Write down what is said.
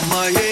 My. Coco